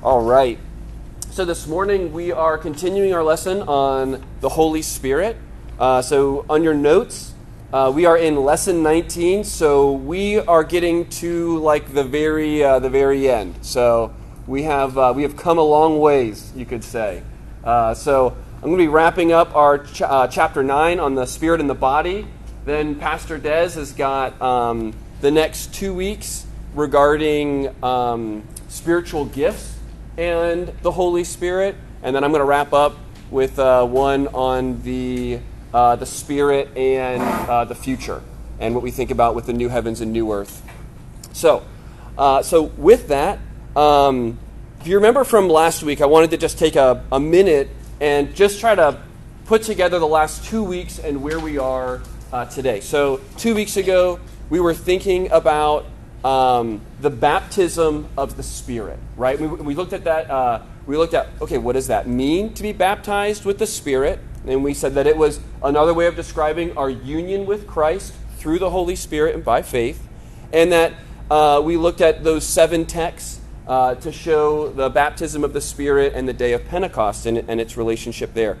All right. So this morning we are continuing our lesson on the Holy Spirit. Uh, so on your notes, uh, we are in lesson 19. So we are getting to like the very uh, the very end. So we have uh, we have come a long ways, you could say. Uh, so I'm going to be wrapping up our ch- uh, chapter nine on the Spirit and the body. Then Pastor Des has got um, the next two weeks regarding um, spiritual gifts and the Holy Spirit. And then I'm going to wrap up with uh, one on the, uh, the Spirit and uh, the future and what we think about with the new heavens and new earth. So, uh, so with that, um, if you remember from last week, I wanted to just take a, a minute and just try to put together the last two weeks and where we are uh, today. So, two weeks ago, we were thinking about um, the baptism of the Spirit, right? We, we looked at that. Uh, we looked at, okay, what does that mean to be baptized with the Spirit? And we said that it was another way of describing our union with Christ through the Holy Spirit and by faith. And that uh, we looked at those seven texts uh, to show the baptism of the Spirit and the day of Pentecost and, and its relationship there.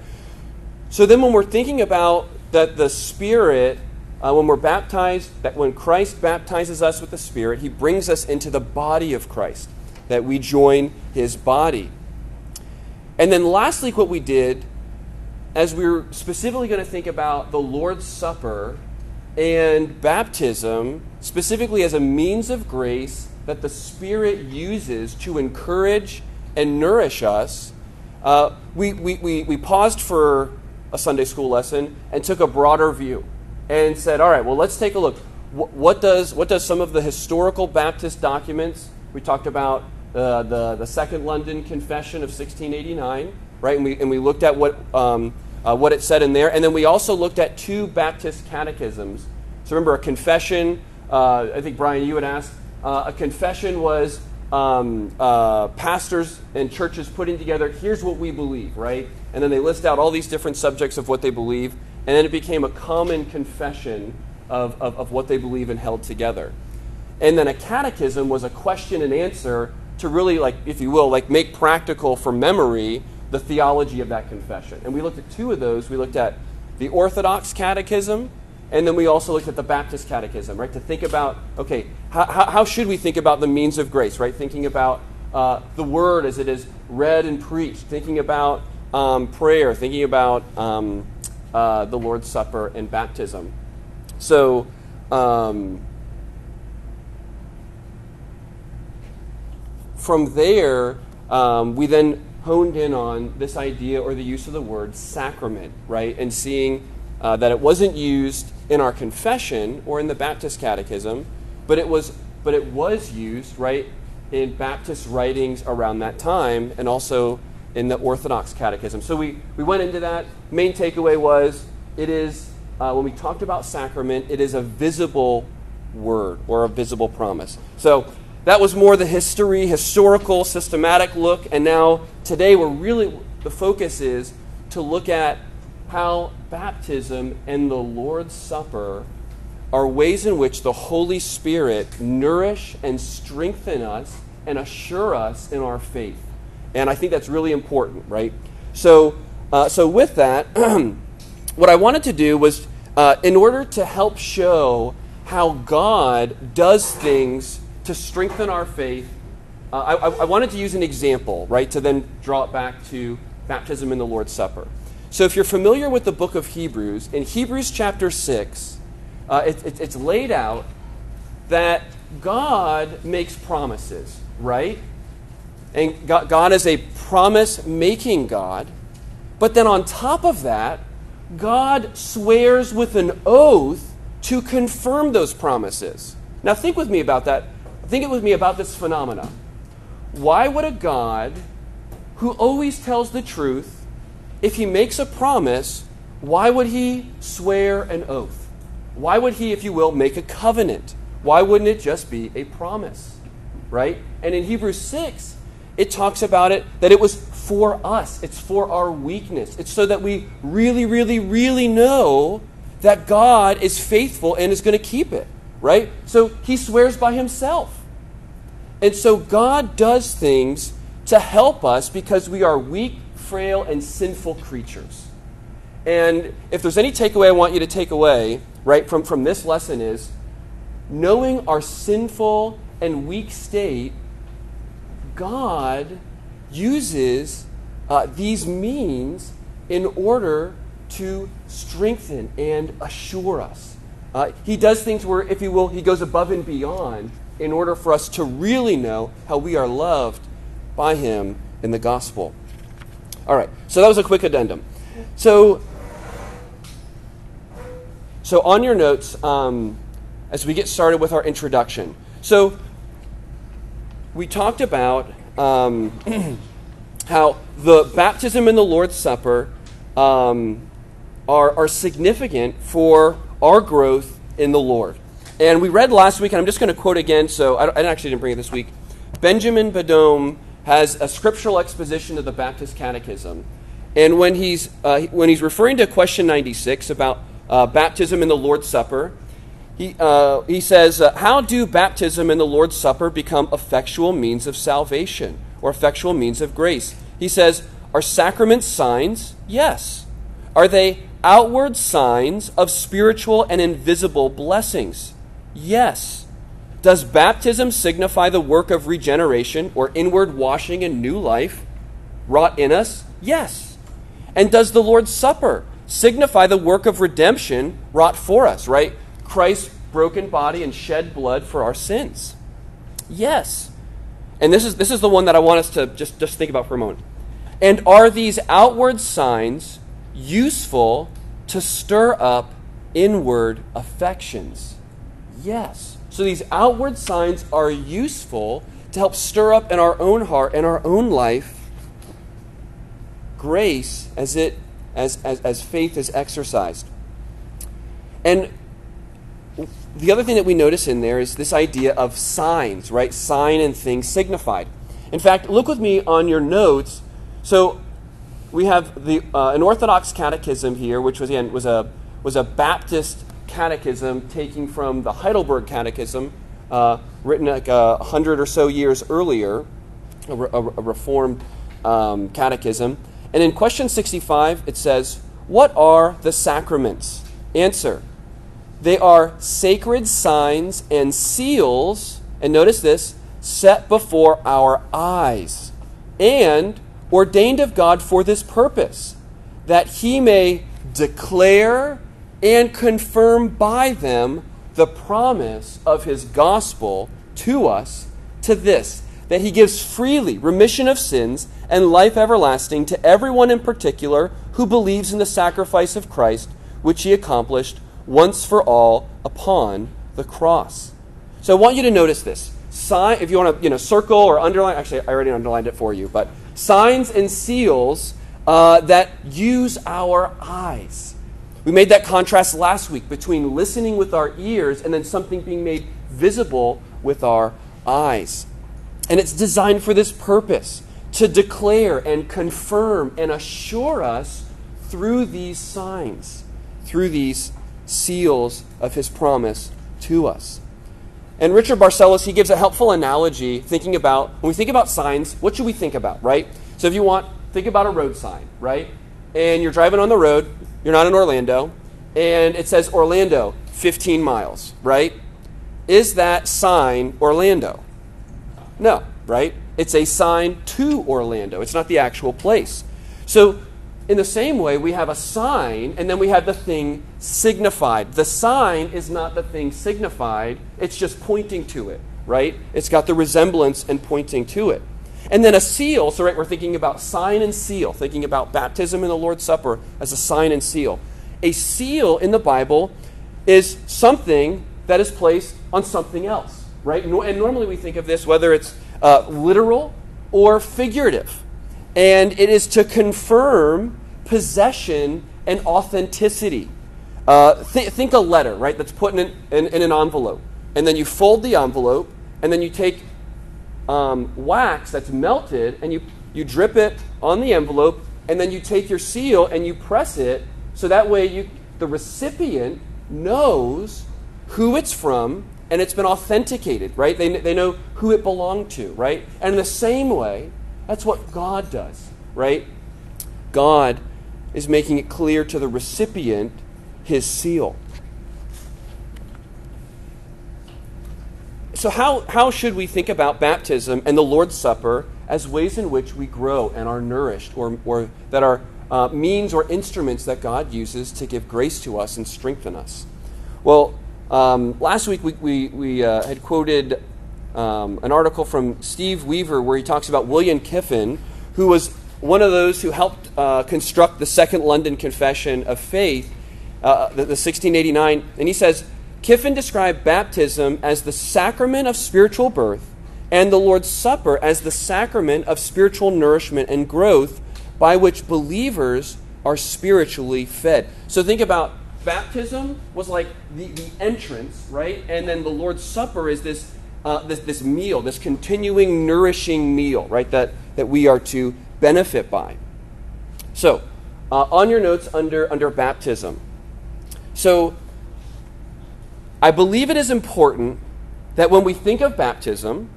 So then, when we're thinking about that the Spirit uh, when we're baptized, that when Christ baptizes us with the Spirit, he brings us into the body of Christ, that we join his body. And then lastly, what we did, as we are specifically going to think about the Lord's Supper and baptism, specifically as a means of grace that the Spirit uses to encourage and nourish us, uh, we, we, we, we paused for a Sunday school lesson and took a broader view and said, all right, well, let's take a look. What does, what does some of the historical Baptist documents, we talked about uh, the, the Second London Confession of 1689, right? And we, and we looked at what, um, uh, what it said in there. And then we also looked at two Baptist catechisms. So remember, a confession, uh, I think, Brian, you had asked, uh, a confession was um, uh, pastors and churches putting together, here's what we believe, right? And then they list out all these different subjects of what they believe. And then it became a common confession of, of, of what they believe and held together. And then a catechism was a question and answer to really, like, if you will, like make practical for memory the theology of that confession. And we looked at two of those. We looked at the Orthodox Catechism, and then we also looked at the Baptist Catechism, right? To think about, okay, how, how should we think about the means of grace, right? Thinking about uh, the Word as it is read and preached, thinking about um, prayer, thinking about um, uh, the Lord's Supper and baptism. So, um, from there, um, we then honed in on this idea or the use of the word sacrament, right? And seeing uh, that it wasn't used in our confession or in the Baptist Catechism, but it was, but it was used, right, in Baptist writings around that time and also in the Orthodox Catechism. So we, we went into that. Main takeaway was it is, uh, when we talked about sacrament, it is a visible word or a visible promise. So that was more the history, historical, systematic look. And now today we're really, the focus is to look at how baptism and the Lord's Supper are ways in which the Holy Spirit nourish and strengthen us and assure us in our faith. And I think that's really important, right? So, uh, so with that, what I wanted to do was, uh, in order to help show how God does things to strengthen our faith, uh, I, I, wanted to use an example, right, to then draw it back to baptism in the Lord's Supper. So, if you're familiar with the book of Hebrews, in Hebrews chapter 6, uh, it, it, it's laid out that God makes promises, right? And God, is a promise making God. But then on top of that, God swears with an oath to confirm those promises. Now, think with me about that. Think with me about this phenomena. Why would a God who always tells the truth, if he makes a promise, why would he swear an oath? Why would he, if you will, make a covenant? Why wouldn't it just be a promise? Right? And in Hebrews 6, it talks about it that it was for us, it's for our weakness. It's so that we really, really, really know that God is faithful and is going to keep it, right? So he swears by himself. And so God does things to help us because we are weak, frail, and sinful creatures. And if there's any takeaway I want you to take away, right, from, from this lesson is knowing our sinful and weak state, God uses uh, these means in order to strengthen and assure us. Uh, he does things where, if you will, he goes above and beyond in order for us to really know how we are loved by him in the gospel. All right, so that was a quick addendum. So, so on your notes, um, as we get started with our introduction, so we talked about um, how the baptism and the Lord's Supper um, are, are significant for our growth in the Lord. And we read last week, and I'm just going to quote again, so I, I actually didn't bring it this week. Benjamin Beddome has a scriptural exposition of the Baptist Catechism. And when he's, uh, when he's referring to question 96 about uh, baptism in the Lord's Supper, he, uh, he says, uh, How do baptism and the Lord's Supper become effectual means of salvation or effectual means of grace? He says, Are sacraments signs? Yes. Are they outward signs of spiritual and invisible blessings? Yes. Does baptism signify the work of regeneration or inward washing and new life wrought in us? Yes. And does the Lord's Supper signify the work of redemption wrought for us, right? Christ's broken body and shed blood for our sins? Yes. And this is, this is the one that I want us to just, just think about for a moment. And are these outward signs useful to stir up inward affections? Yes. So these outward signs are useful to help stir up in our own heart and our own life grace as it as, as, as faith is exercised. And the other thing that we notice in there is this idea of signs, right? Sign and thing signified. In fact, look with me on your notes. So we have the, uh, an Orthodox catechism here, which was, again, was, a, was a Baptist catechism taking from the Heidelberg Catechism, uh, written like a hundred or so years earlier, a, a, a Reformed um, catechism. And in question 65, it says, What are the sacraments? Answer They are sacred signs and seals, and notice this, set before our eyes, and ordained of God for this purpose, that he may declare and confirm by them the promise of his gospel to us to this that he gives freely remission of sins and life everlasting to everyone in particular who believes in the sacrifice of Christ, which he accomplished once for all upon the cross. So I want you to notice this. Sign, if you want to you know, circle or underline, actually, I already underlined it for you, but signs and seals uh, that use our eyes. We made that contrast last week between listening with our ears and then something being made visible with our eyes. And it's designed for this purpose to declare and confirm and assure us through these signs, through these seals of his promise to us. And Richard Barcellos, he gives a helpful analogy thinking about, when we think about signs, what should we think about, right? So if you want, think about a road sign, right? And you're driving on the road, you're not in Orlando, and it says Orlando, 15 miles, right? Is that sign Orlando? No, right? It's a sign to Orlando. It's not the actual place. So, in the same way, we have a sign and then we have the thing signified. The sign is not the thing signified, it's just pointing to it, right? It's got the resemblance and pointing to it. And then a seal, so right, we're thinking about sign and seal, thinking about baptism and the Lord's Supper as a sign and seal. A seal in the Bible is something that is placed on something else, right? And normally we think of this whether it's uh, literal or figurative. And it is to confirm possession and authenticity. Uh, th- think a letter, right, that's put in an, in, in an envelope. And then you fold the envelope, and then you take um, wax that's melted and you, you drip it on the envelope and then you take your seal and you press it so that way you, the recipient knows who it's from and it's been authenticated, right? They, they know who it belonged to, right? And in the same way, That's what God does, right? God is making it clear to the recipient his seal. So, how, how should we think about baptism and the Lord's Supper as ways in which we grow and are nourished, or, or that are uh, means or instruments that God uses to give grace to us and strengthen us? Well, um, last week we, we, we uh, had quoted um, an article from Steve Weaver where he talks about William Kiffin, who was one of those who helped uh, construct the Second London Confession of Faith, uh, the, the 1689. And he says, Kiffin described baptism as the sacrament of spiritual birth and the Lord's Supper as the sacrament of spiritual nourishment and growth by which believers are spiritually fed. So think about baptism was like the, the entrance, right? And then the Lord's Supper is this, uh, this, this meal, this continuing nourishing meal, right? That, that we are to benefit by. So, uh, on your notes under, under baptism. So, I believe it is important that when we think of baptism,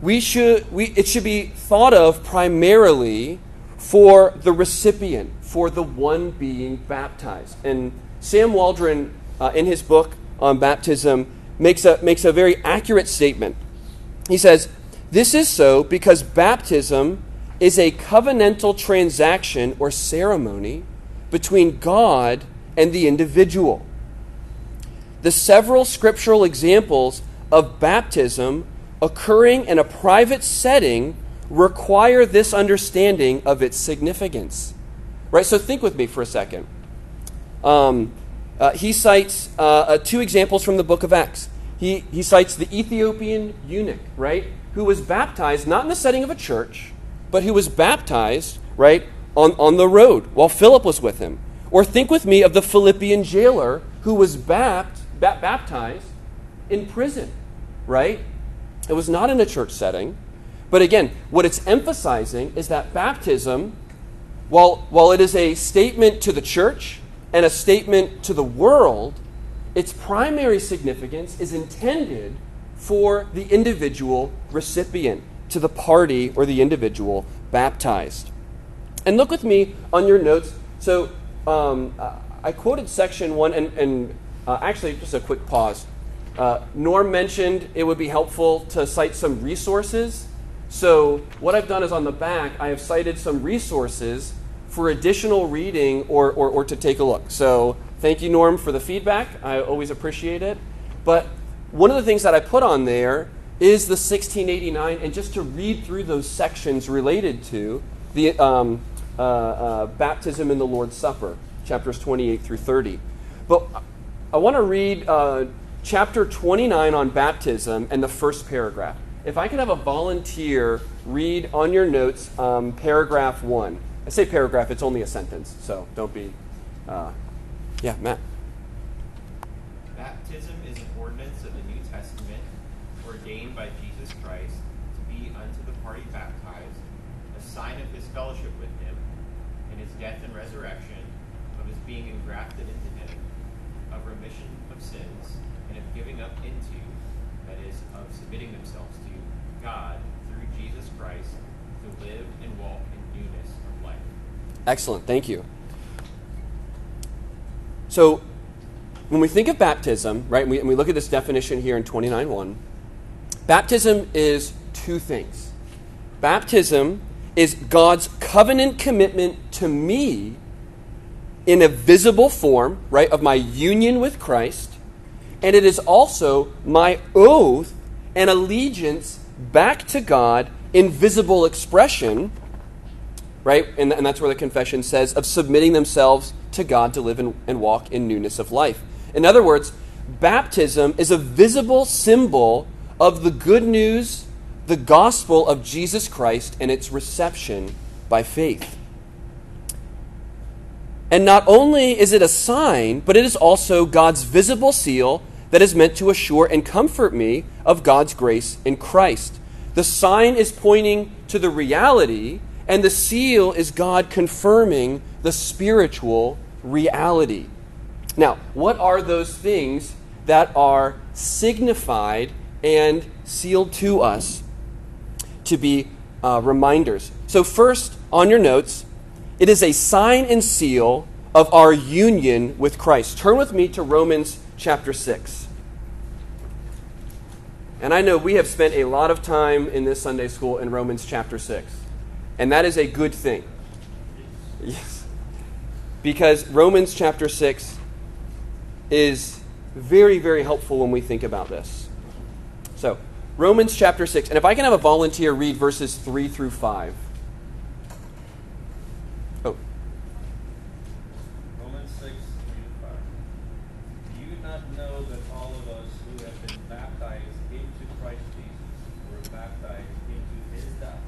we should, we, it should be thought of primarily for the recipient, for the one being baptized. And Sam Waldron, uh, in his book on baptism, makes a, makes a very accurate statement. He says, This is so because baptism is a covenantal transaction or ceremony between God and the individual. The several scriptural examples of baptism occurring in a private setting require this understanding of its significance. Right? So think with me for a second. Um, uh, he cites uh, uh, two examples from the book of Acts. He, he cites the Ethiopian eunuch, right, who was baptized not in the setting of a church, but who was baptized, right, on, on the road while Philip was with him. Or think with me of the Philippian jailer who was bapt, ba- baptized in prison, right? It was not in a church setting. But again, what it's emphasizing is that baptism, while, while it is a statement to the church and a statement to the world, its primary significance is intended for the individual recipient, to the party or the individual baptized. And look with me on your notes. So um, I quoted section one, and, and uh, actually, just a quick pause. Uh, Norm mentioned it would be helpful to cite some resources. So, what I've done is on the back, I have cited some resources for additional reading or, or, or to take a look. So, thank you, Norm, for the feedback. I always appreciate it. But one of the things that I put on there is the 1689, and just to read through those sections related to the um, uh, uh, baptism in the Lord's Supper, chapters 28 through 30. But I want to read uh, chapter 29 on baptism and the first paragraph. If I could have a volunteer read on your notes um, paragraph 1. I say paragraph, it's only a sentence, so don't be. Uh, yeah, Matt. Baptism is an ordinance of the New Testament ordained by Jesus Christ to be unto the party baptized a sign of his fellowship with him in his death and resurrection, of his being engrafted into him, of remission of sins, and of giving up into, that is, of submitting themselves to God through Jesus Christ to live and walk in newness of life. Excellent, thank you. So, when we think of baptism, right, and we, and we look at this definition here in 29.1, baptism is two things. Baptism is God's covenant commitment to me in a visible form, right, of my union with Christ, and it is also my oath and allegiance back to God in visible expression, right? And, and that's where the confession says of submitting themselves to God to live and, and walk in newness of life. In other words, baptism is a visible symbol of the good news, the gospel of Jesus Christ, and its reception by faith. And not only is it a sign, but it is also God's visible seal that is meant to assure and comfort me of God's grace in Christ. The sign is pointing to the reality, and the seal is God confirming the spiritual reality. Now, what are those things that are signified and sealed to us to be uh, reminders? So, first, on your notes, it is a sign and seal of our union with Christ. Turn with me to Romans chapter 6. And I know we have spent a lot of time in this Sunday school in Romans chapter 6. And that is a good thing. Yes. Because Romans chapter 6 is very, very helpful when we think about this. So, Romans chapter 6. And if I can have a volunteer read verses 3 through 5. Oh. Romans 6, 3 to 5. Do you not know that all of us who have been baptized into Christ Jesus were baptized into his death?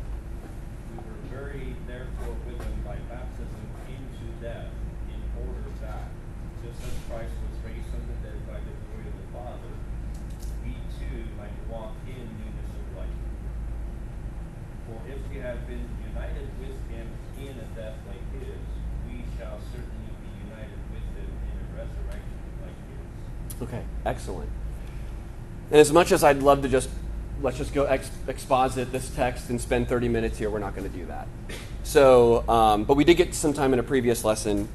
We were buried, therefore, with him by baptism into death, in order that, just as Christ was raised from the dead by the glory of the Father, we too might walk in newness of life. For if we have been united with him in a death like his, we shall certainly be united with him in a resurrection like his. Okay, excellent. And as much as I'd love to just let's just go ex- exposit this text and spend 30 minutes here, we're not going to do that. So, um, but we did get some time in a previous lesson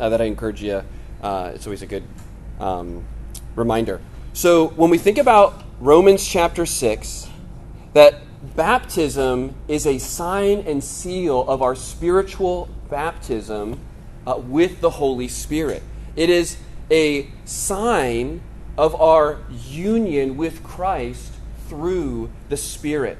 uh, that I encourage you. Uh, it's always a good um, reminder. So, when we think about Romans chapter 6, that baptism is a sign and seal of our spiritual baptism uh, with the Holy Spirit. It is a sign of our union with Christ through the Spirit.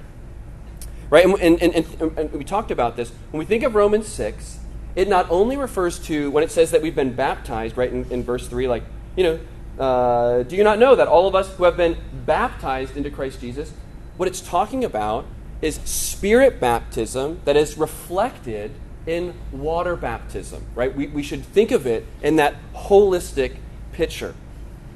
Right? And, and, and, and, we talked about this. When we think of Romans 6, it not only refers to when it says that we've been baptized, right, in, in verse 3, like, you know, uh, do you not know that all of us who have been baptized into Christ Jesus, what it's talking about is spirit baptism that is reflected in water baptism, right? We, we should think of it in that holistic picture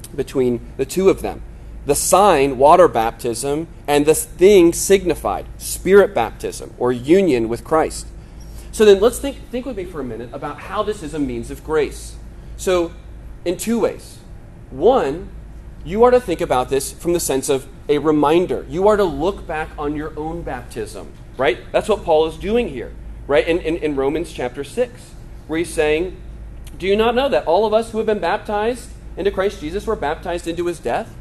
between the two of them. The sign, water baptism, and the thing signified, spirit baptism or union with Christ. So then let's think, think with me for a minute about how this is a means of grace. So, in two ways. One, you are to think about this from the sense of a reminder. You are to look back on your own baptism, right? That's what Paul is doing here, right? In, in, in Romans chapter 6, where he's saying, Do you not know that all of us who have been baptized into Christ Jesus were baptized into his death?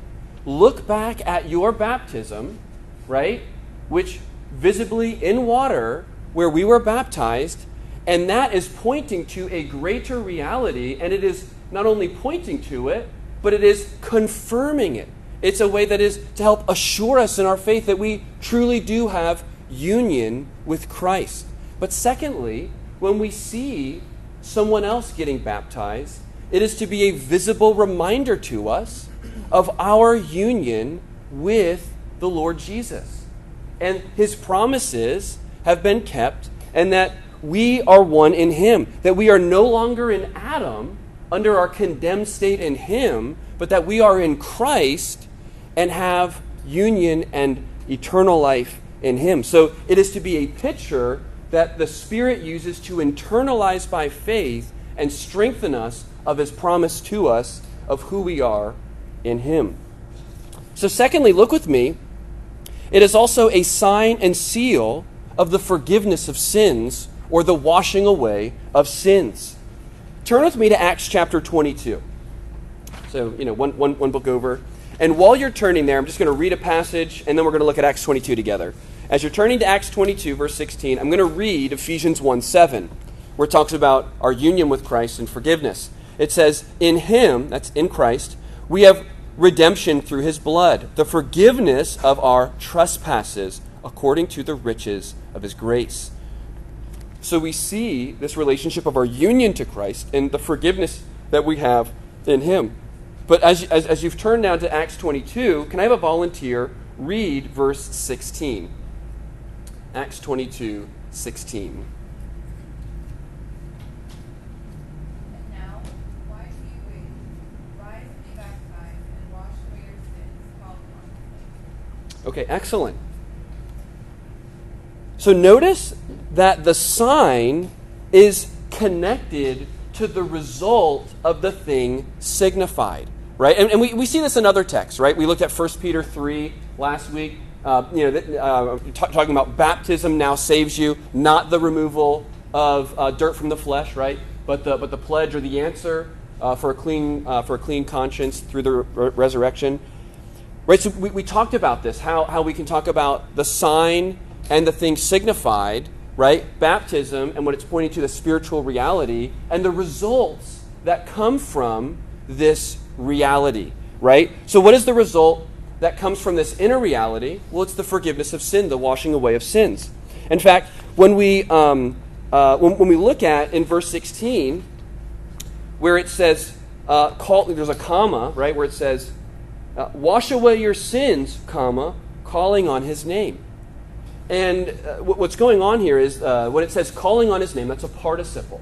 Look back at your baptism, right? Which visibly in water, where we were baptized, and that is pointing to a greater reality, and it is not only pointing to it, but it is confirming it. It's a way that is to help assure us in our faith that we truly do have union with Christ. But secondly, when we see someone else getting baptized, it is to be a visible reminder to us of our union with the Lord Jesus. And his promises have been kept, and that we are one in him, that we are no longer in Adam under our condemned state in him, but that we are in Christ and have union and eternal life in him. So it is to be a picture that the Spirit uses to internalize by faith and strengthen us of his promise to us of who we are in him. So, secondly, look with me. It is also a sign and seal of the forgiveness of sins or the washing away of sins. Turn with me to Acts chapter 22. So, you know, one, one, one book over. And while you're turning there, I'm just going to read a passage and then we're going to look at Acts 22 together. As you're turning to Acts 22, verse 16, I'm going to read Ephesians 1 7, where it talks about our union with Christ and forgiveness. It says, In Him, that's in Christ, we have redemption through His blood, the forgiveness of our trespasses, according to the riches of His grace. So we see this relationship of our union to Christ and the forgiveness that we have in Him. But as, as, as you've turned now to Acts 22, can I have a volunteer read verse 16? Acts 22, 16. Okay, excellent. So notice that the sign is connected to the result of the thing signified, right? And, and we, we see this in other texts, right? We looked at 1 Peter 3 last week. uh, you know, uh, t- talking about baptism now saves you, not the removal of uh, dirt from the flesh, right? But the, but the pledge or the answer uh, for, a clean, uh, for a clean conscience through the re- resurrection. Right, so we, we talked about this, how, how we can talk about the sign and the thing signified, right? Baptism and what it's pointing to, the spiritual reality, and the results that come from this reality, right? So, what is the result that comes from this inner reality? Well, it's the forgiveness of sin, the washing away of sins. In fact, when we, um, uh, when, when, we look at in verse 16, where it says, uh, call, there's a comma, right, where it says, uh, wash away your sins, comma, calling on his name. And uh, what's going on here is uh, when it says calling on his name, that's a participle.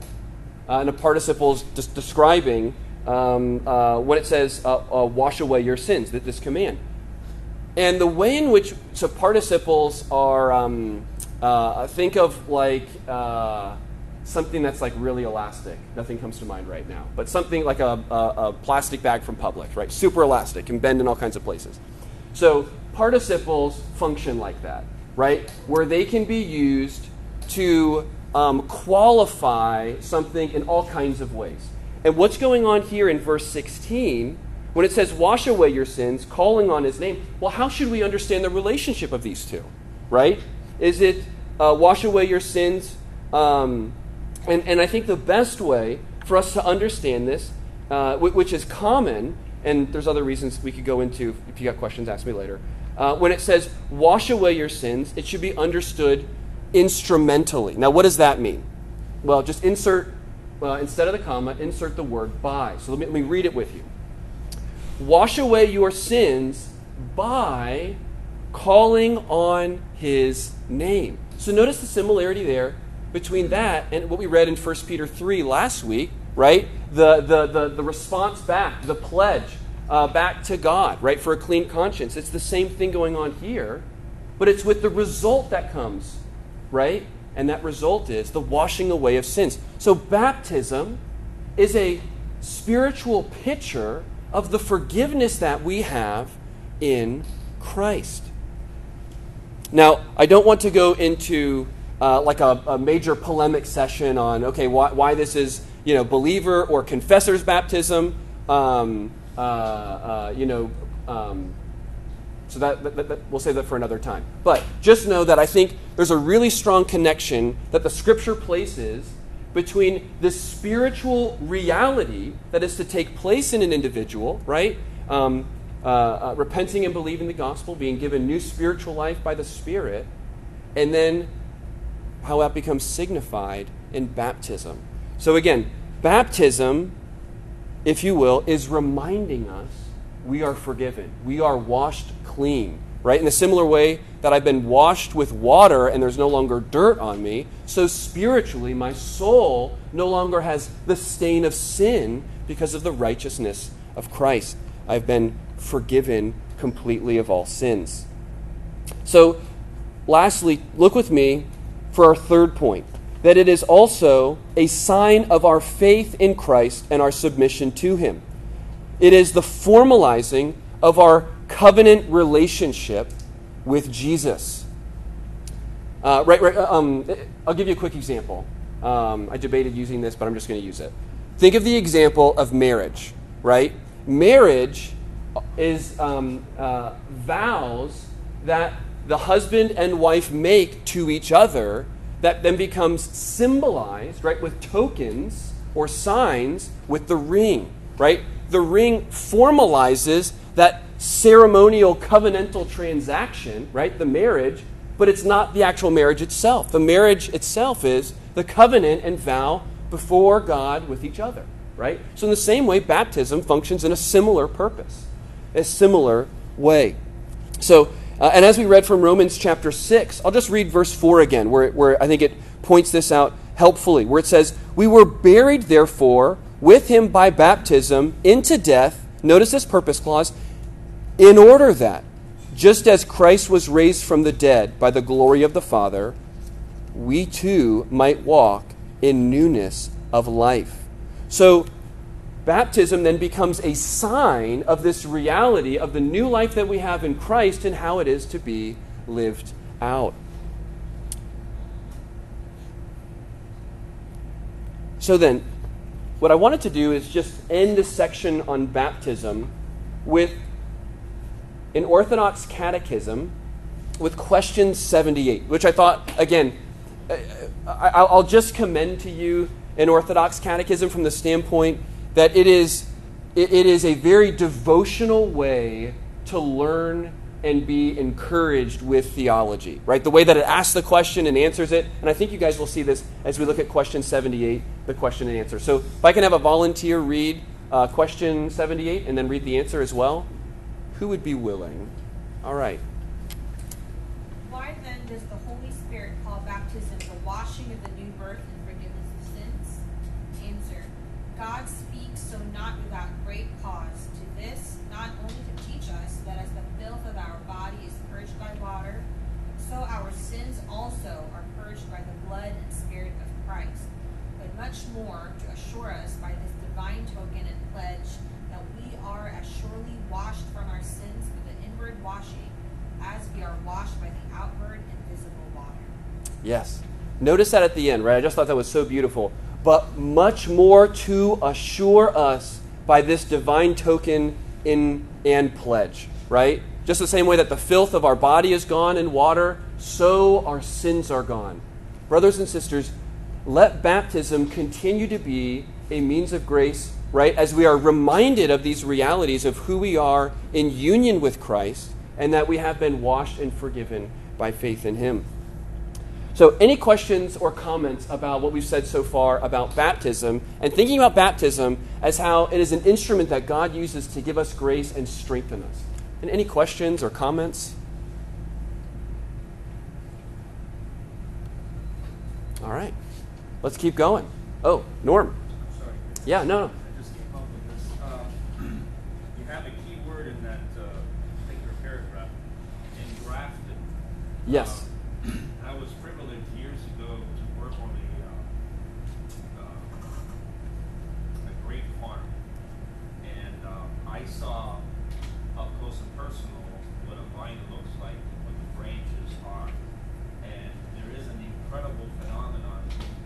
Uh, and a participle is just describing um, uh, when it says uh, wash away your sins, that this command. And the way in which, so participles are, um, think of like something that's like really elastic. Nothing comes to mind right now. But something like a, a, a plastic bag from Publix, right? Super elastic, can bend in all kinds of places. So participles function like that right? Where they can be used to um, qualify something in all kinds of ways. And what's going on here in verse 16, when it says, wash away your sins, calling on his name, well, how should we understand the relationship of these two, right? Is it uh, wash away your sins? Um, and, and I think the best way for us to understand this, uh, which is common, and there's other reasons we could go into, if you got questions, ask me later. Uh, when it says wash away your sins, it should be understood instrumentally. Now, what does that mean? Well, just insert, uh, instead of the comma, insert the word by. So let me, let me read it with you. Wash away your sins by calling on his name. So notice the similarity there between that and what we read in 1 Peter 3 last week, right? The, the, the, the response back, the pledge uh, back to God, right, for a clean conscience. It's the same thing going on here, but it's with the result that comes, right? And that result is the washing away of sins. So baptism is a spiritual picture of the forgiveness that we have in Christ. Now, I don't want to go into uh, like a, a, major polemic session on okay why, why, this is you know believer or confessor's baptism. Um, uh, uh, you know, um, so that, that, that, we'll save that for another time. But just know that I think there's a really strong connection that the scripture places between the spiritual reality that is to take place in an individual, right? Um, uh, uh, repenting and believing the gospel, being given new spiritual life by the Spirit, and then how that becomes signified in baptism. So, again, baptism if you will, is reminding us we are forgiven. We are washed clean, right? In a similar way that I've been washed with water and there's no longer dirt on me, so spiritually, my soul no longer has the stain of sin because of the righteousness of Christ. I've been forgiven completely of all sins. So, lastly, look with me for our third point that it is also a sign of our faith in Christ and our submission to Him. It is the formalizing of our covenant relationship with Jesus. Uh, right, right, um, I'll give you a quick example. Um, I debated using this, but I'm just going to use it. Think of the example of marriage, right? Marriage is um, uh, vows that the husband and wife make to each other that then becomes symbolized, right, with tokens or signs with the ring, right? The ring formalizes that ceremonial covenantal transaction, right, the marriage, but it's not the actual marriage itself. The marriage itself is the covenant and vow before God with each other, right? So, in the same way, baptism functions in a similar purpose, a similar way. So, uh, and as we read from Romans chapter 6, I'll just read verse 4 again, where, where I think it points this out helpfully, where it says, We were buried, therefore, with him by baptism into death. Notice this purpose clause in order that, just as Christ was raised from the dead by the glory of the Father, we too might walk in newness of life. So, Baptism then becomes a sign of this reality of the new life that we have in Christ and how it is to be lived out. So then, what I wanted to do is just end this section on baptism with an Orthodox catechism with question 78, which I thought, again, I'll just commend to you an Orthodox catechism from the standpoint that it is, it is a very devotional way to learn and be encouraged with theology, right? The way that it asks the question and answers it. And I think you guys will see this as we look at question 78, the question and answer. So if I can have a volunteer read uh, question 78 and then read the answer as well, who would be willing? All right. Why then does the Holy Spirit call baptism the washing of the new birth and forgiveness of sins? Answer God speaks so not without great cause to this, not only to teach us that as the filth of our body is purged by water, so our sins also are purged by the blood and spirit of Christ, but much more to assure us by this divine token and pledge that we are as surely washed from our sins with the inward washing as we are washed by the outward and visible water. Yes. Notice that at the end, right? I just thought that was so beautiful. But much more to assure us by this divine token in and pledge, right? Just the same way that the filth of our body is gone in water, so our sins are gone. Brothers and sisters, let baptism continue to be a means of grace, right? As we are reminded of these realities of who we are in union with Christ and that we have been washed and forgiven by faith in Him. So, any questions or comments about what we've said so far about baptism and thinking about baptism as how it is an instrument that God uses to give us grace and strengthen us? And any questions or comments? All right, let's keep going. Oh, Norm. Sorry. Yeah, no, no. I just came up with this. Um, you have a key word in that uh, particular paragraph, engrafted. Yes. Uh, I was privileged years ago to work on a, uh, uh, a grape farm, and uh, I saw up close and personal what a vine looks like, what the branches are, and there is an incredible phenomenon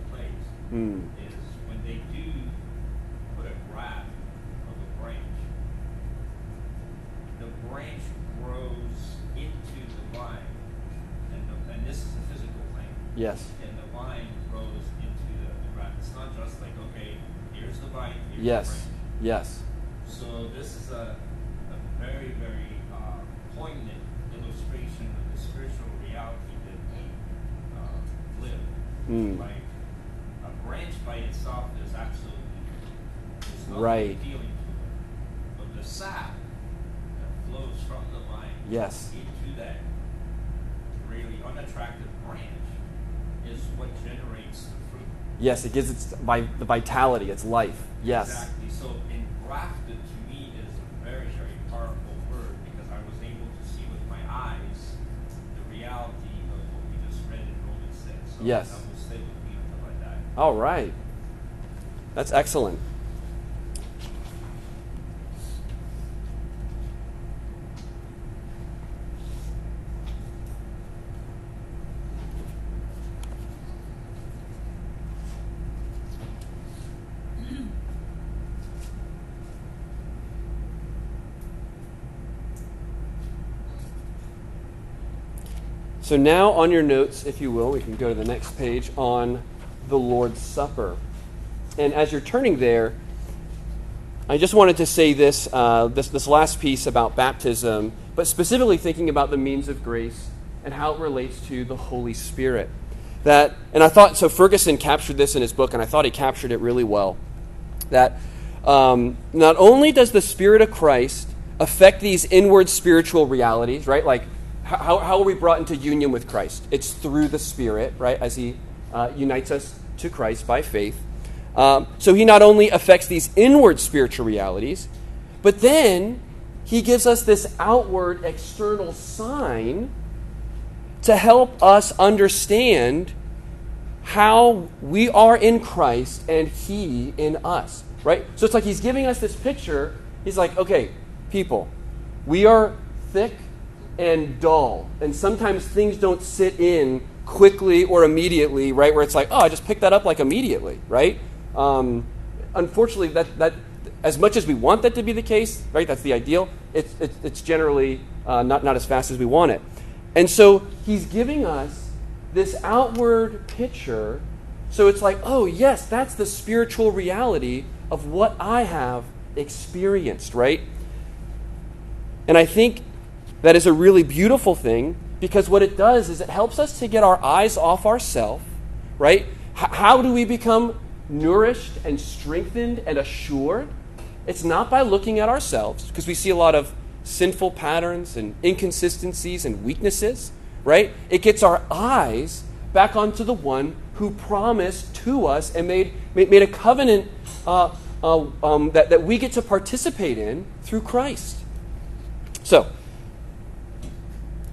taking Hmm. is when they do put a graft of a branch, the branch grows into the vine, and, the, and this is a physical thing, Yes. and the vine grows into the, the graft. It's not just like, okay, here's the vine, here's the Yes. branch. Yes. So this is a, a very, very uh, poignant illustration of the spiritual reality that we uh, live. Mm. Like a branch by itself is absolutely there's nothing Right. appealing to it, but the sap that flows from the vine Yes. into that really unattractive branch is what generates the fruit. Yes, it gives its by the vitality, its life. Yes. Exactly. So engrafted to me is a very, very powerful word because I was able to see with my eyes the reality of what we just read in Romans 6. So Yes. that will stay with me until I die. All right. That's excellent. So now on your notes, if you will, we can go to the next page on the Lord's Supper. And as you're turning there, I just wanted to say this, uh, this, this last piece about baptism, but specifically thinking about the means of grace and how it relates to the Holy Spirit. That, and I thought, so Ferguson captured this in his book, and I thought he captured it really well. That um, not only does the Spirit of Christ affect these inward spiritual realities, right? Like, how, how are we brought into union with Christ? It's through the Spirit, right? As He uh, unites us to Christ by faith. Um, so He not only affects these inward spiritual realities, but then He gives us this outward external sign to help us understand how we are in Christ and He in us, right? So it's like He's giving us this picture. He's like, okay, people, we are thick and dull. And sometimes things don't sit in quickly or immediately, right? Where it's like, oh, I just picked that up like immediately, right? Um, unfortunately, that, that as much as we want that to be the case, right? That's the ideal. It's, it's, it's generally uh, not, not as fast as we want it. And so he's giving us this outward picture. So it's like, oh, yes, that's the spiritual reality of what I have experienced, right? And I think that is a really beautiful thing because what it does is it helps us to get our eyes off ourselves, right? H- how do we become nourished and strengthened and assured? It's not by looking at ourselves because we see a lot of sinful patterns and inconsistencies and weaknesses, right? It gets our eyes back onto the one who promised to us and made, made, made a covenant uh, uh, um, that, that we get to participate in through Christ. So,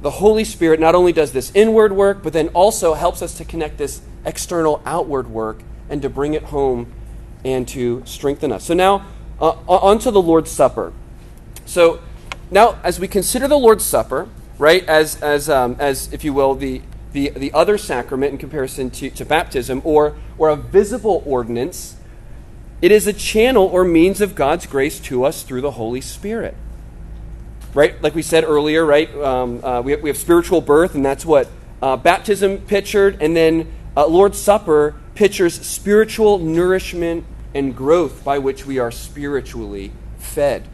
the Holy Spirit not only does this inward work, but then also helps us to connect this external outward work and to bring it home and to strengthen us. So, now uh, on to the Lord's Supper. So, now as we consider the Lord's Supper, right, as, as, um, as if you will, the, the, the other sacrament in comparison to, to baptism, or, or a visible ordinance, it is a channel or means of God's grace to us through the Holy Spirit. Right? Like we said earlier, right? Um, uh, we, have, we have spiritual birth, and that's what uh, baptism pictured, and then uh, Lord's Supper pictures spiritual nourishment and growth by which we are spiritually fed.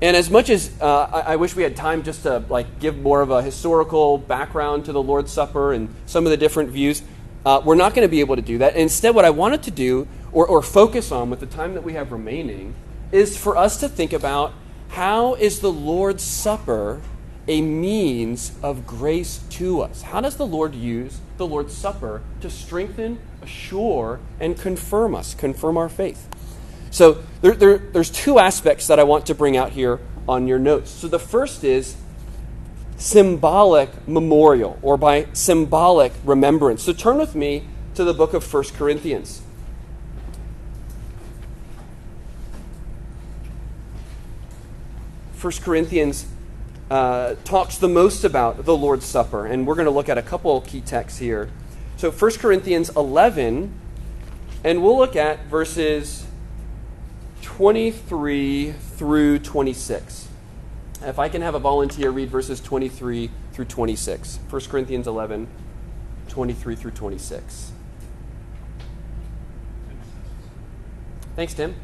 And as much as uh, I, I, wish we had time just to like give more of a historical background to the Lord's Supper and some of the different views, uh, we're not going to be able to do that. Instead, what I wanted to do or, or focus on with the time that we have remaining is for us to think about how is the Lord's Supper a means of grace to us? How does the Lord use the Lord's Supper to strengthen, assure, and confirm us, confirm our faith? So there, there, there's two aspects that I want to bring out here on your notes. So the first is symbolic memorial or by symbolic remembrance. So turn with me to the book of 1 Corinthians. First Corinthians uh, talks the most about the Lord's Supper, and we're going to look at a couple key texts here. So 1 Corinthians 11, and we'll look at verses 23 through 26. If I can have a volunteer read verses 23 through 26. 1 Corinthians 11, 23 through 26. Thanks, Tim.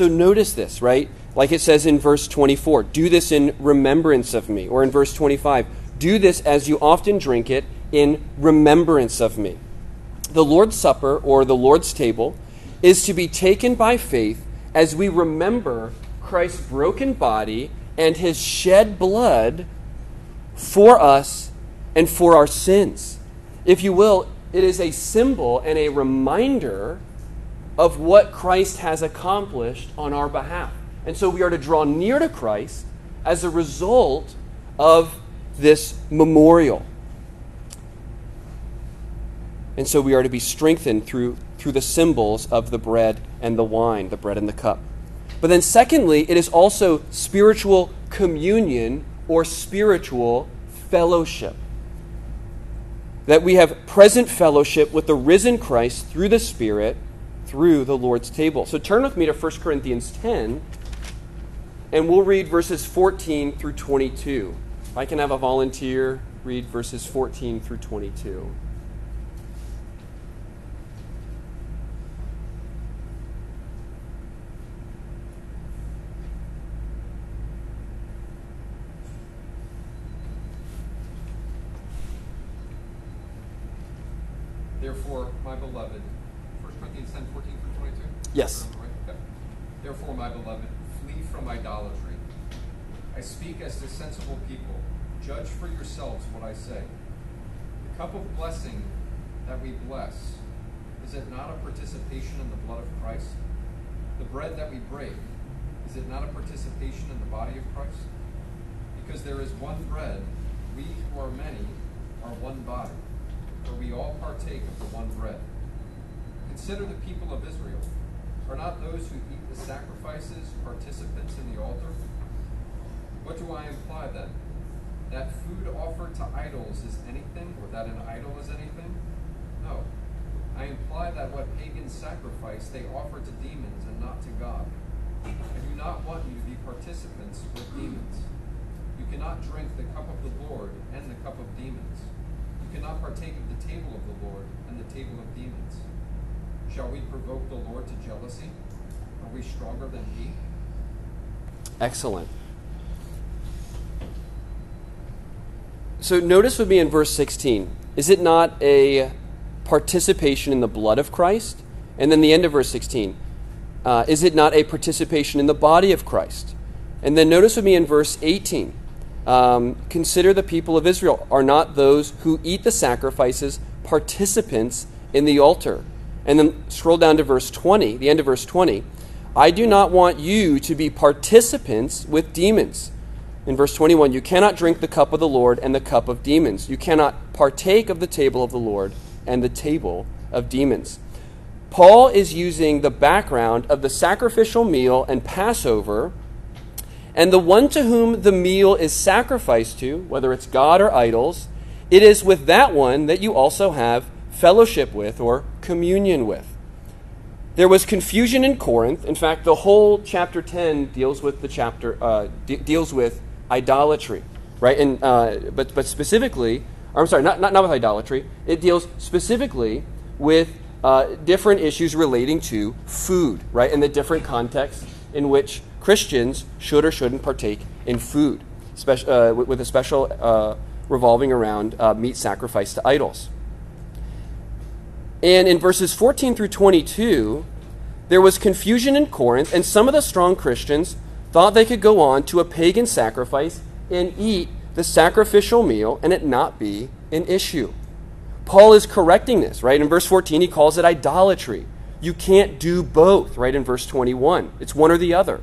So notice this, right? Like it says in verse 24 do this in remembrance of me. Or in verse 25 do this as you often drink it in remembrance of me. The Lord's Supper, or the Lord's table, is to be taken by faith as we remember Christ's broken body and his shed blood for us and for our sins. If you will, it is a symbol and a reminder of what Christ has accomplished on our behalf. And so we are to draw near to Christ as a result of this memorial. And so we are to be strengthened through, through the symbols of the bread and the wine, the bread and the cup. But then, secondly, it is also spiritual communion or spiritual fellowship. That we have present fellowship with the risen Christ through the Spirit through the Lord's table. So turn with me to 1 Corinthians 10, and we'll read verses 14 through 22. If I can have a volunteer read verses 14 through 22. Therefore, my beloved, 1 Corinthians 10, 14 through 22? Yes. Right? Okay. Therefore, my beloved, flee from idolatry. I speak as to sensible people. Judge for yourselves what I say. The cup of blessing that we bless, is it not a participation in the blood of Christ? The bread that we break, is it not a participation in the body of Christ? Because there is one bread, we who are many are one body, for we all partake of the one bread. Consider the people of Israel. Are not those who eat the sacrifices participants in the altar? What do I imply then? That food offered to idols is anything, or that an idol is anything? No. I imply that what pagans sacrifice they offer to demons and not to God. I do not want you to be participants with demons. You cannot drink the cup of the Lord and the cup of demons. You cannot partake of the table of the Lord and the table of demons. Shall we provoke the Lord to jealousy? Are we stronger than he? Excellent. So notice with me in verse 16 is it not a participation in the blood of Christ? And then the end of verse 16 uh, is it not a participation in the body of Christ? And then notice with me in verse 18 um, consider the people of Israel are not those who eat the sacrifices participants in the altar. And then scroll down to verse 20, the end of verse 20. I do not want you to be participants with demons. In verse 21, you cannot drink the cup of the Lord and the cup of demons. You cannot partake of the table of the Lord and the table of demons. Paul is using the background of the sacrificial meal and Passover, and the one to whom the meal is sacrificed to, whether it's God or idols, it is with that one that you also have fellowship with or communion with. There was confusion in Corinth. In fact, the whole chapter 10 deals with the chapter uh, de- deals with idolatry, right? And uh, but but specifically, I'm sorry, not, not not with idolatry. It deals specifically with uh, different issues relating to food, right? And the different contexts in which Christians should or shouldn't partake in food, special, uh, with, with, a special uh, revolving around uh, meat sacrificed to idols. And in verses 14 through 22, there was confusion in Corinth, and some of the strong Christians thought they could go on to a pagan sacrifice and eat the sacrificial meal and it not be an issue. Paul is correcting this, right? In verse 14, he calls it idolatry. You can't do both, right? In verse 21, it's one or the other.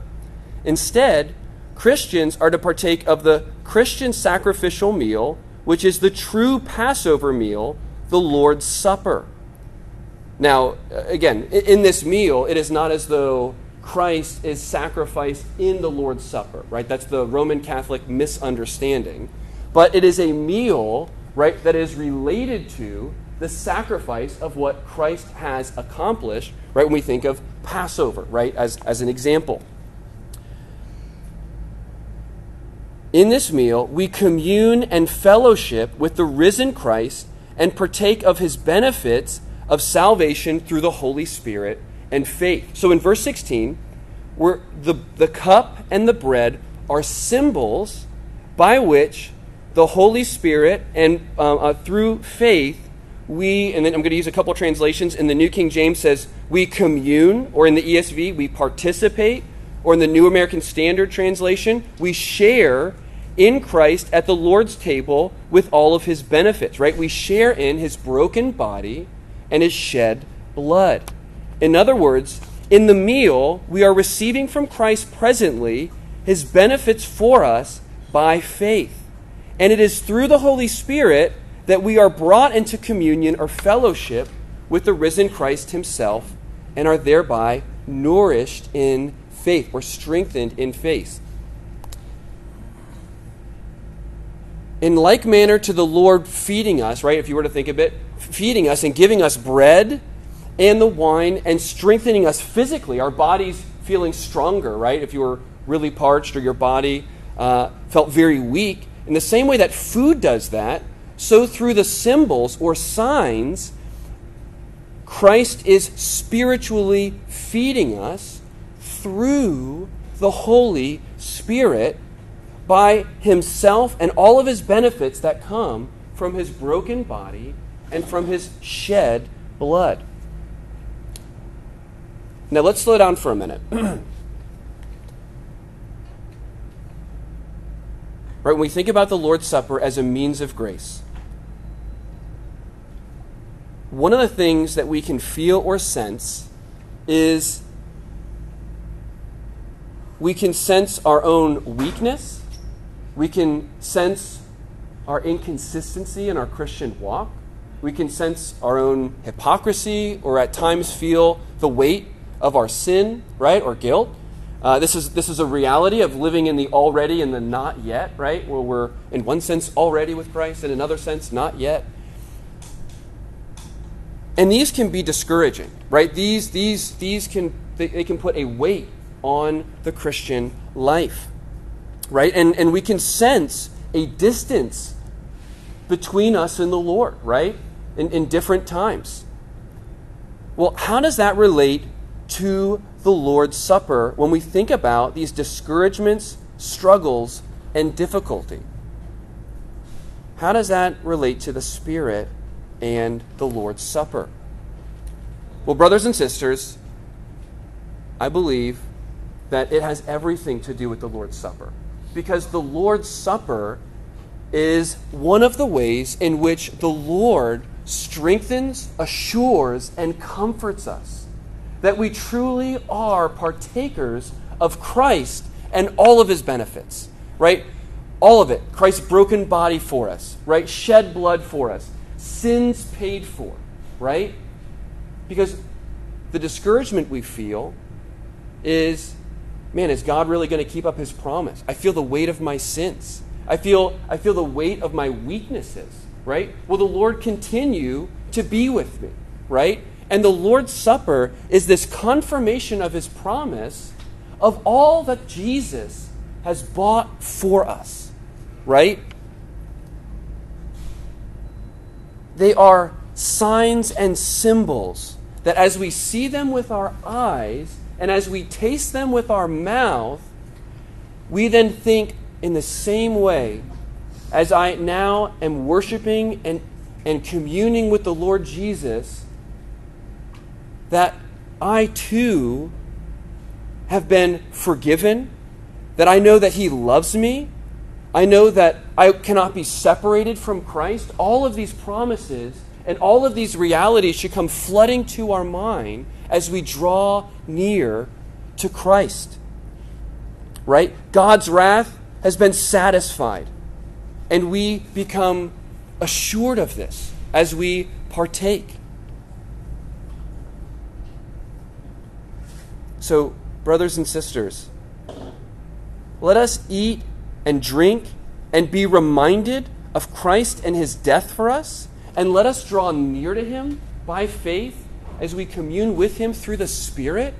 Instead, Christians are to partake of the Christian sacrificial meal, which is the true Passover meal, the Lord's Supper. Now, uh, again, in this meal, it is not as though Christ is sacrificed in the Lord's Supper, right? That's the Roman Catholic misunderstanding. But it is a meal, right, that is related to the sacrifice of what Christ has accomplished, right, when we think of Passover, right, as, as an example. In this meal, we commune and fellowship with the risen Christ and partake of his benefits of salvation through the Holy Spirit and faith. So in verse 16, where the, the cup and the bread are symbols by which the Holy Spirit and uh, uh, through faith, we, and then I'm going to use a couple translations. In the New King James says, we commune, or in the ESV, we participate, or in the New American Standard Translation, we share in Christ at the Lord's table with all of his benefits, right? We share in his broken body and his shed blood. In other words, in the meal, we are receiving from Christ presently his benefits for us by faith. And it is through the Holy Spirit that we are brought into communion or fellowship with the risen Christ himself and are thereby nourished in faith or strengthened in faith. In like manner to the Lord feeding us, right? If you were to think of it, feeding us and giving us bread and the wine and strengthening us physically, our bodies feeling stronger, right? If you were really parched or your body uh, felt very weak, in the same way that food does that, so through the symbols or signs, Christ is spiritually feeding us through the Holy Spirit by himself and all of his benefits that come from his broken body and from his shed blood. Now let's slow down for a minute. right, when we think about the Lord's Supper as a means of grace, one of the things that we can feel or sense is we can sense our own weakness, we can sense our inconsistency in our Christian walk, we can sense our own hypocrisy, or at times feel the weight of our sin, right, or guilt. Uh, this, is, this is a reality of living in the already and the not yet, right? Where we're, in one sense, already with Christ, in another sense, not yet. And these can be discouraging, right? These, these, these can, they, they can put a weight on the Christian life, right? And, and we can sense a distance between us and the Lord, right? In, in different times. Well, how does that relate to the Lord's Supper when we think about these discouragements, struggles, and difficulty? How does that relate to the Spirit and the Lord's Supper? Well, brothers and sisters, I believe that it has everything to do with the Lord's Supper. Because the Lord's Supper is one of the ways in which the Lord strengthens, assures, and comforts us. That we truly are partakers of Christ and all of his benefits, right? All of it. Christ's broken body for us, right? Shed blood for us, sins paid for, right? Because the discouragement we feel is man, is God really going to keep up his promise? I feel the weight of my sins. I feel, I feel the weight of my weaknesses, right? Will the Lord continue to be with me, right? And the Lord's Supper is this confirmation of his promise of all that Jesus has bought for us, right? They are signs and symbols that as we see them with our eyes and as we taste them with our mouth, we then think in the same way as I now am worshiping and, and communing with the Lord Jesus, that I too have been forgiven, that I know that He loves me, I know that I cannot be separated from Christ. All of these promises and all of these realities should come flooding to our mind as we draw near to Christ. Right? God's wrath has been satisfied, and we become assured of this as we partake. So, brothers and sisters, let us eat and drink and be reminded of Christ and his death for us, and let us draw near to him by faith as we commune with Him through the Spirit,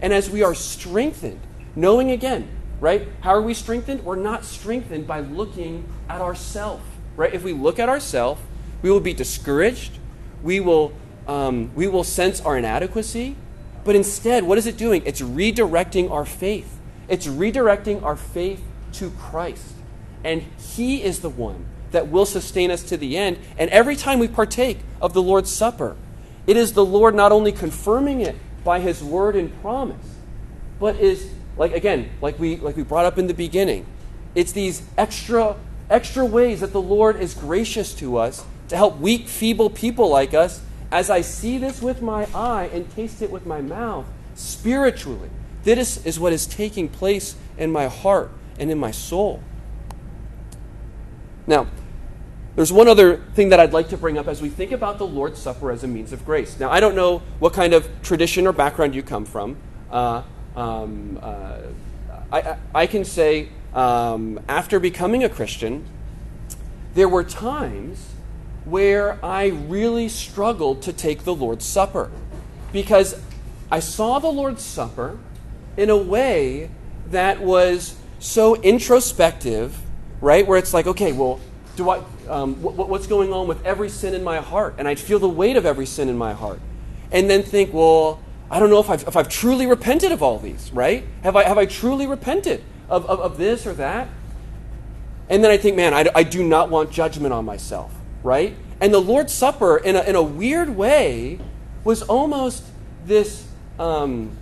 and as we are strengthened, knowing again, right? How are we strengthened? We're not strengthened by looking at ourselves, right? If we look at ourselves, we will be discouraged. We will, um, we will sense our inadequacy. But instead, what is it doing? It's redirecting our faith. It's redirecting our faith to Christ. And He is the one that will sustain us to the end. And every time we partake of the Lord's Supper, it is the Lord not only confirming it by his word and promise, but is like again, like we like we brought up in the beginning, it's these extra extra ways that the Lord is gracious to us to help weak, feeble people like us as I see this with my eye and taste it with my mouth spiritually. This is what is taking place in my heart and in my soul. Now, there's one other thing that I'd like to bring up as we think about the Lord's Supper as a means of grace. Now, I don't know what kind of tradition or background you come from. Uh, um, uh, I, I, can say, um, after becoming a Christian, there were times where I really struggled to take the Lord's Supper because I saw the Lord's Supper in a way that was so introspective, right? Where it's like, okay, well, do I, um, what, what's going on with every sin in my heart? And I'd feel the weight of every sin in my heart. And then think, well, I don't know if I've, if I've truly repented of all these, right? Have I, have I truly repented of, of, of this or that? And then I think, man, I, I do not want judgment on myself, right? And the Lord's Supper, in a, in a weird way, was almost this um,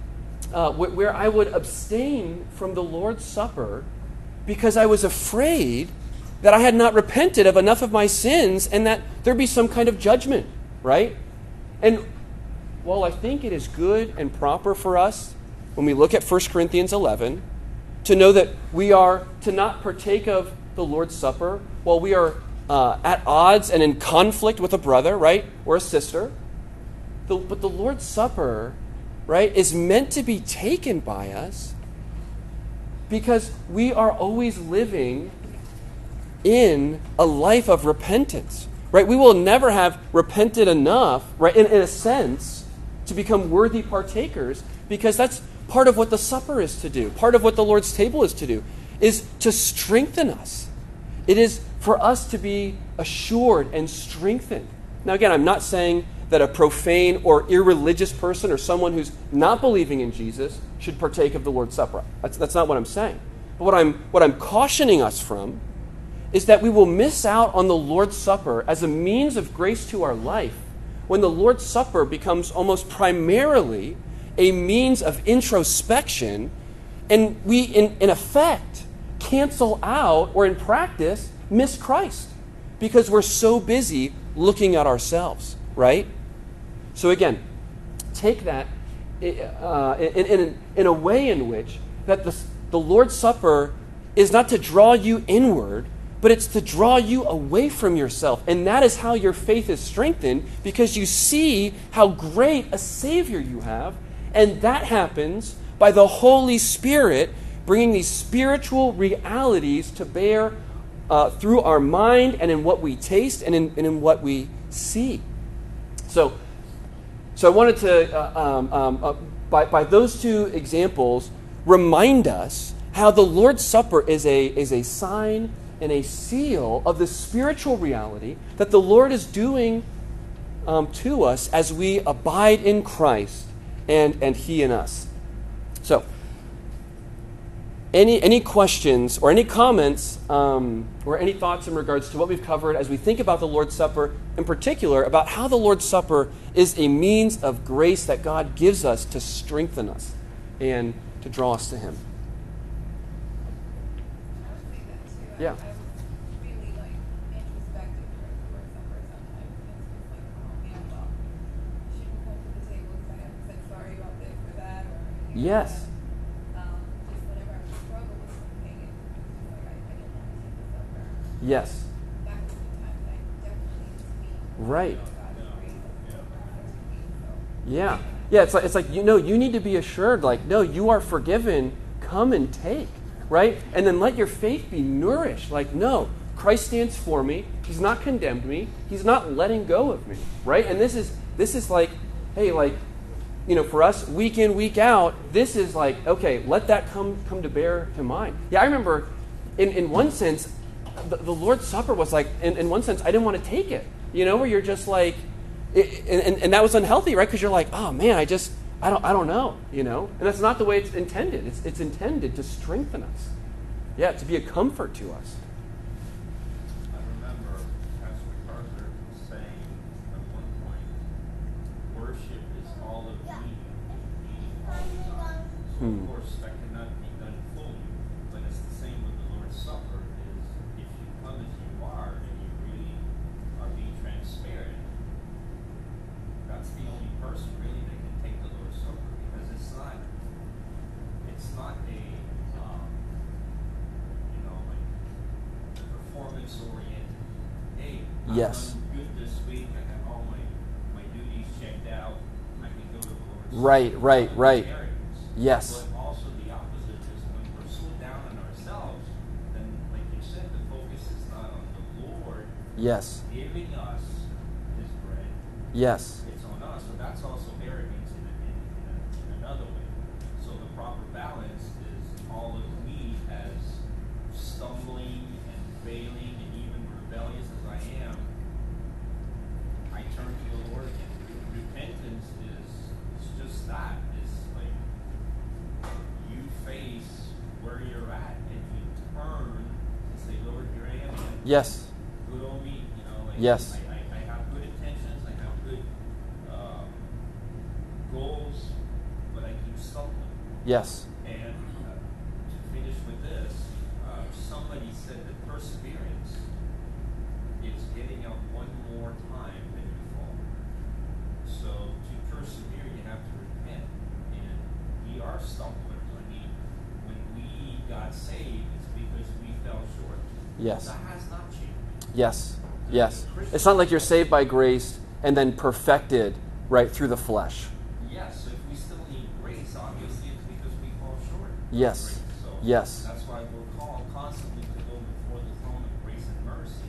uh, wh- where I would abstain from the Lord's Supper because I was afraid that I had not repented of enough of my sins and that there'd be some kind of judgment, right? And while I think it is good and proper for us when we look at 1 Corinthians 11 to know that we are to not partake of the Lord's Supper while we are uh, at odds and in conflict with a brother, right, or a sister. The, but the Lord's Supper, right, is meant to be taken by us because we are always living in a life of repentance, right? We will never have repented enough, right, in, in a sense, to become worthy partakers because that's part of what the supper is to do, part of what the Lord's table is to do, is to strengthen us. It is for us to be assured and strengthened. Now, again, I'm not saying that a profane or irreligious person or someone who's not believing in Jesus should partake of the Lord's Supper. That's, that's not what I'm saying. But what I'm, what I'm cautioning us from is that we will miss out on the Lord's Supper as a means of grace to our life when the Lord's Supper becomes almost primarily a means of introspection and we, in, in effect, cancel out or in practice miss Christ because we're so busy looking at ourselves, right? So, again, take that uh, in, in, in a way in which that the, the Lord's Supper is not to draw you inward, but it's to draw you away from yourself. And that is how your faith is strengthened because you see how great a Savior you have. And that happens by the Holy Spirit bringing these spiritual realities to bear uh, through our mind and in what we taste and in, and in what we see. So, so I wanted to, uh, um, um, uh, by, by those two examples, remind us how the Lord's Supper is a, is a sign and a seal of the spiritual reality that the Lord is doing um, to us as we abide in Christ and, and He in us. So, any, any questions or any comments um, or any thoughts in regards to what we've covered as we think about the Lord's Supper, in particular, about how the Lord's Supper is a means of grace that God gives us to strengthen us and to draw us to Him? I would say that too. I- Yeah. Yes. Yes. Right. Yeah. Yeah, it's like, it's like, you know, you need to be assured, like, no, you are forgiven. Come and take, right? And then let your faith be nourished. Like, no, Christ stands for me. He's not condemned me. He's not letting go of me, right? And this is, this is like, hey, like, you know, for us, week in, week out, this is like, okay, let that come, come to bear to mind. Yeah, I remember in, in one sense, the, the Lord's Supper was like, in, in one sense, I didn't want to take it. You know, where you're just like, it, and, and that was unhealthy, right? Because you're like, oh man, I just, I don't, I don't know, you know? And that's not the way it's intended. It's, it's intended to strengthen us. Yeah, to be a comfort to us. I remember Pastor MacArthur saying at one point, worship is all of me, meaning all the Hmm. of course, that cannot be done fully, but it's the same with the Lord's Supper, is if you come as you are and you really are being transparent, that's the only person really that can take the Lord's Supper, because it's not, it's not a, um, you know, like, performance oriented. Hey, I've Yes. done good this week. I have all my, my duties checked out. I can go to the Lord's Right, right, right, All right. areas. Yes. But also the opposite is when we're so down on ourselves, then like you said, the focus is not on the Lord Yes. giving us his bread. Yes. It's on us. So that's also arrogance in, in, in, a, in another way. So the proper balance is all of me as stumbling and failing and even rebellious as I am, I turn to the Lord again. Repentance is it's just that. It's like you face where you're at and you turn and say, Lord, here I am again Yes. good on me, you know, like Yes. I, I, I have good intentions, I have good um, someone. Yes. And uh, to finish with this, uh, somebody said that perseverance is getting up one more time than you fall. So to persevere, you have to repent. And we are stumblers. I mean, when we got saved, it's because we fell short. Yes. That has not changed. Yes. Yes. It's not like you're saved by grace and then perfected right through the flesh. Yes, so if we still need grace, obviously it's because we fall short. Yes. So Yes. That's why we're called constantly to go before the throne of grace and mercy,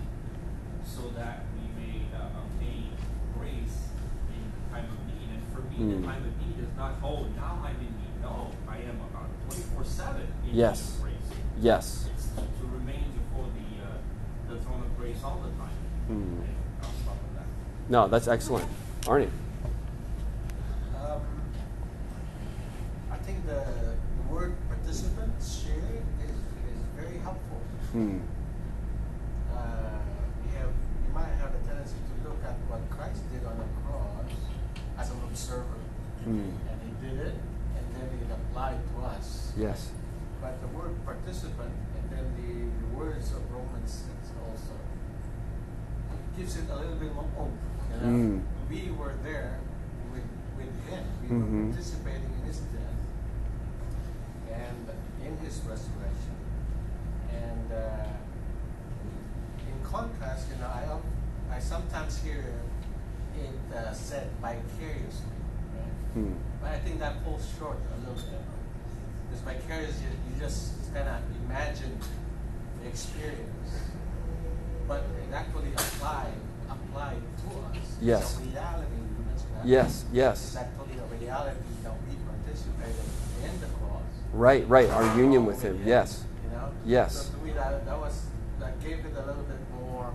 so that we may uh, obtain grace in the time of need. And for me, Mm. the time of need is not, oh, now I'm in need. No, I am about 24 7 in Yes. need of grace. Yes. It's to, to remain before the, uh, the throne of grace all the time. Mm. And I'll stop with that. No, that's excellent. Arnie. Um, I think the, the word participant, share, is, is very helpful. Hmm. Uh, we have, we might have a tendency to look at what Christ did on the cross as an observer. Hmm. And he did it, and then it applied to us. Yes. But the word participant, and then the, the words of Romans 6 also, gives it a little bit more hope. You know? Mm. We were there with, with him. We Mhm. were participating in his death and in his resurrection. And uh, in contrast, you know, I, I sometimes hear it uh, said vicariously. Right? Hmm. But I think that falls short a little bit. Because vicarious, you, you just kind of imagine the experience. But it actually applied, applied to us. Yes. Reality, that. Yes, It's yes. actually a reality that we participated in the cross. Right, right. Our union with Him. Yes. You know? Yes. So to me, that, that was, that gave it a little bit more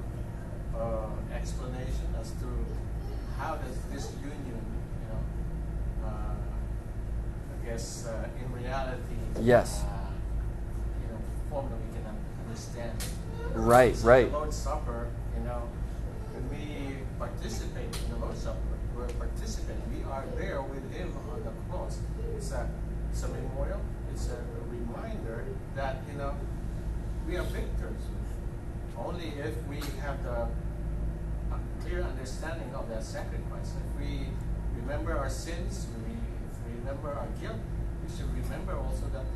uh, explanation as to how does this union, you know, uh, I guess uh, in reality, Yes. uh, you know, form that we can understand. Right, So right. The Lord's Supper, you know, when we participate in the Lord's Supper, we're participating. We are there with Him on the cross. It's a, it's a memorial. It's a reminder that you know we are victors. Only if we have the a clear understanding of that sacrifice. If we remember our sins, we, if we remember our guilt, we should remember also that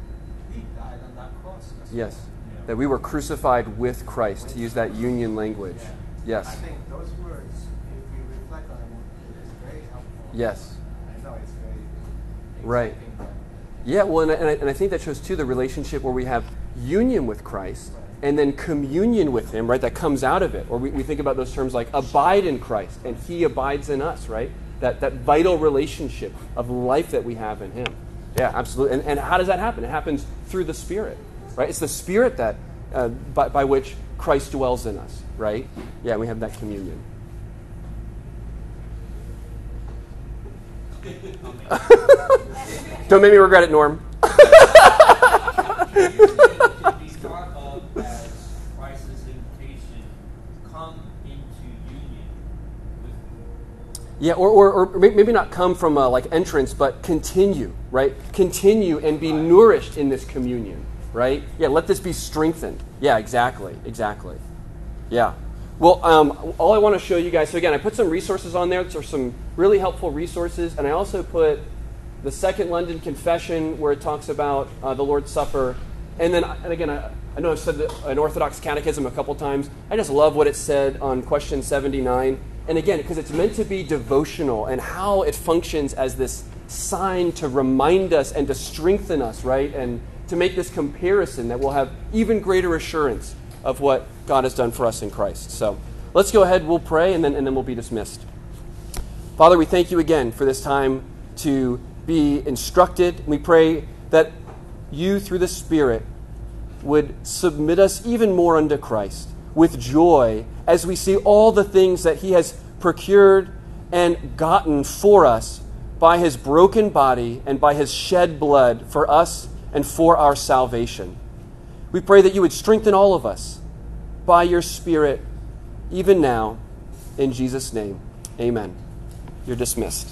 He died on that cross. Yes. That we were crucified with Christ, to use that union language. Yeah. I Yes. think those words, if we reflect on them, it is very helpful. Yes. I know it's very Right. Yeah, well, and I, and I- and I think that shows too the relationship where we have union with Christ and then communion with Him, right? That comes out of it. Or we, we think about those terms like abide in Christ and He abides in us, right? That, that vital relationship of life that we have in Him. Yeah, absolutely. And, and how does that happen? It happens through the Spirit, right? It's the Spirit that uh, by, by which Christ dwells in us, right? Yeah, we have that communion. Don't make me regret it, Norm. to be thought of as Christ's invitation, come into union with me. Yeah, or, or, or maybe not come from a, like entrance, but continue, right? Continue and be nourished in this communion, right? Yeah, let this be strengthened. Yeah, exactly, exactly. Yeah. Well, um, all I want to show you guys. So again, I put some resources on there. There are some really helpful resources, and I also put the Second London Confession, where it talks about uh, the Lord's Supper, and then, and again, I, I know I've said an Orthodox Catechism a couple times. I just love what it said on question seventy nine, and again, because it's meant to be devotional and how it functions as this sign to remind us and to strengthen us, right, and to make this comparison that we'll have even greater assurance of what God has done for us in Christ. So let's go ahead, we'll pray, and then, and then we'll be dismissed. Father, we thank you again for this time to be instructed. We pray that you, through the Spirit, would submit us even more unto Christ with joy as we see all the things that He has procured and gotten for us by His broken body and by His shed blood for us and for our salvation. We pray that you would strengthen all of us by your Spirit, even now, in Jesus' name. Amen. You're dismissed.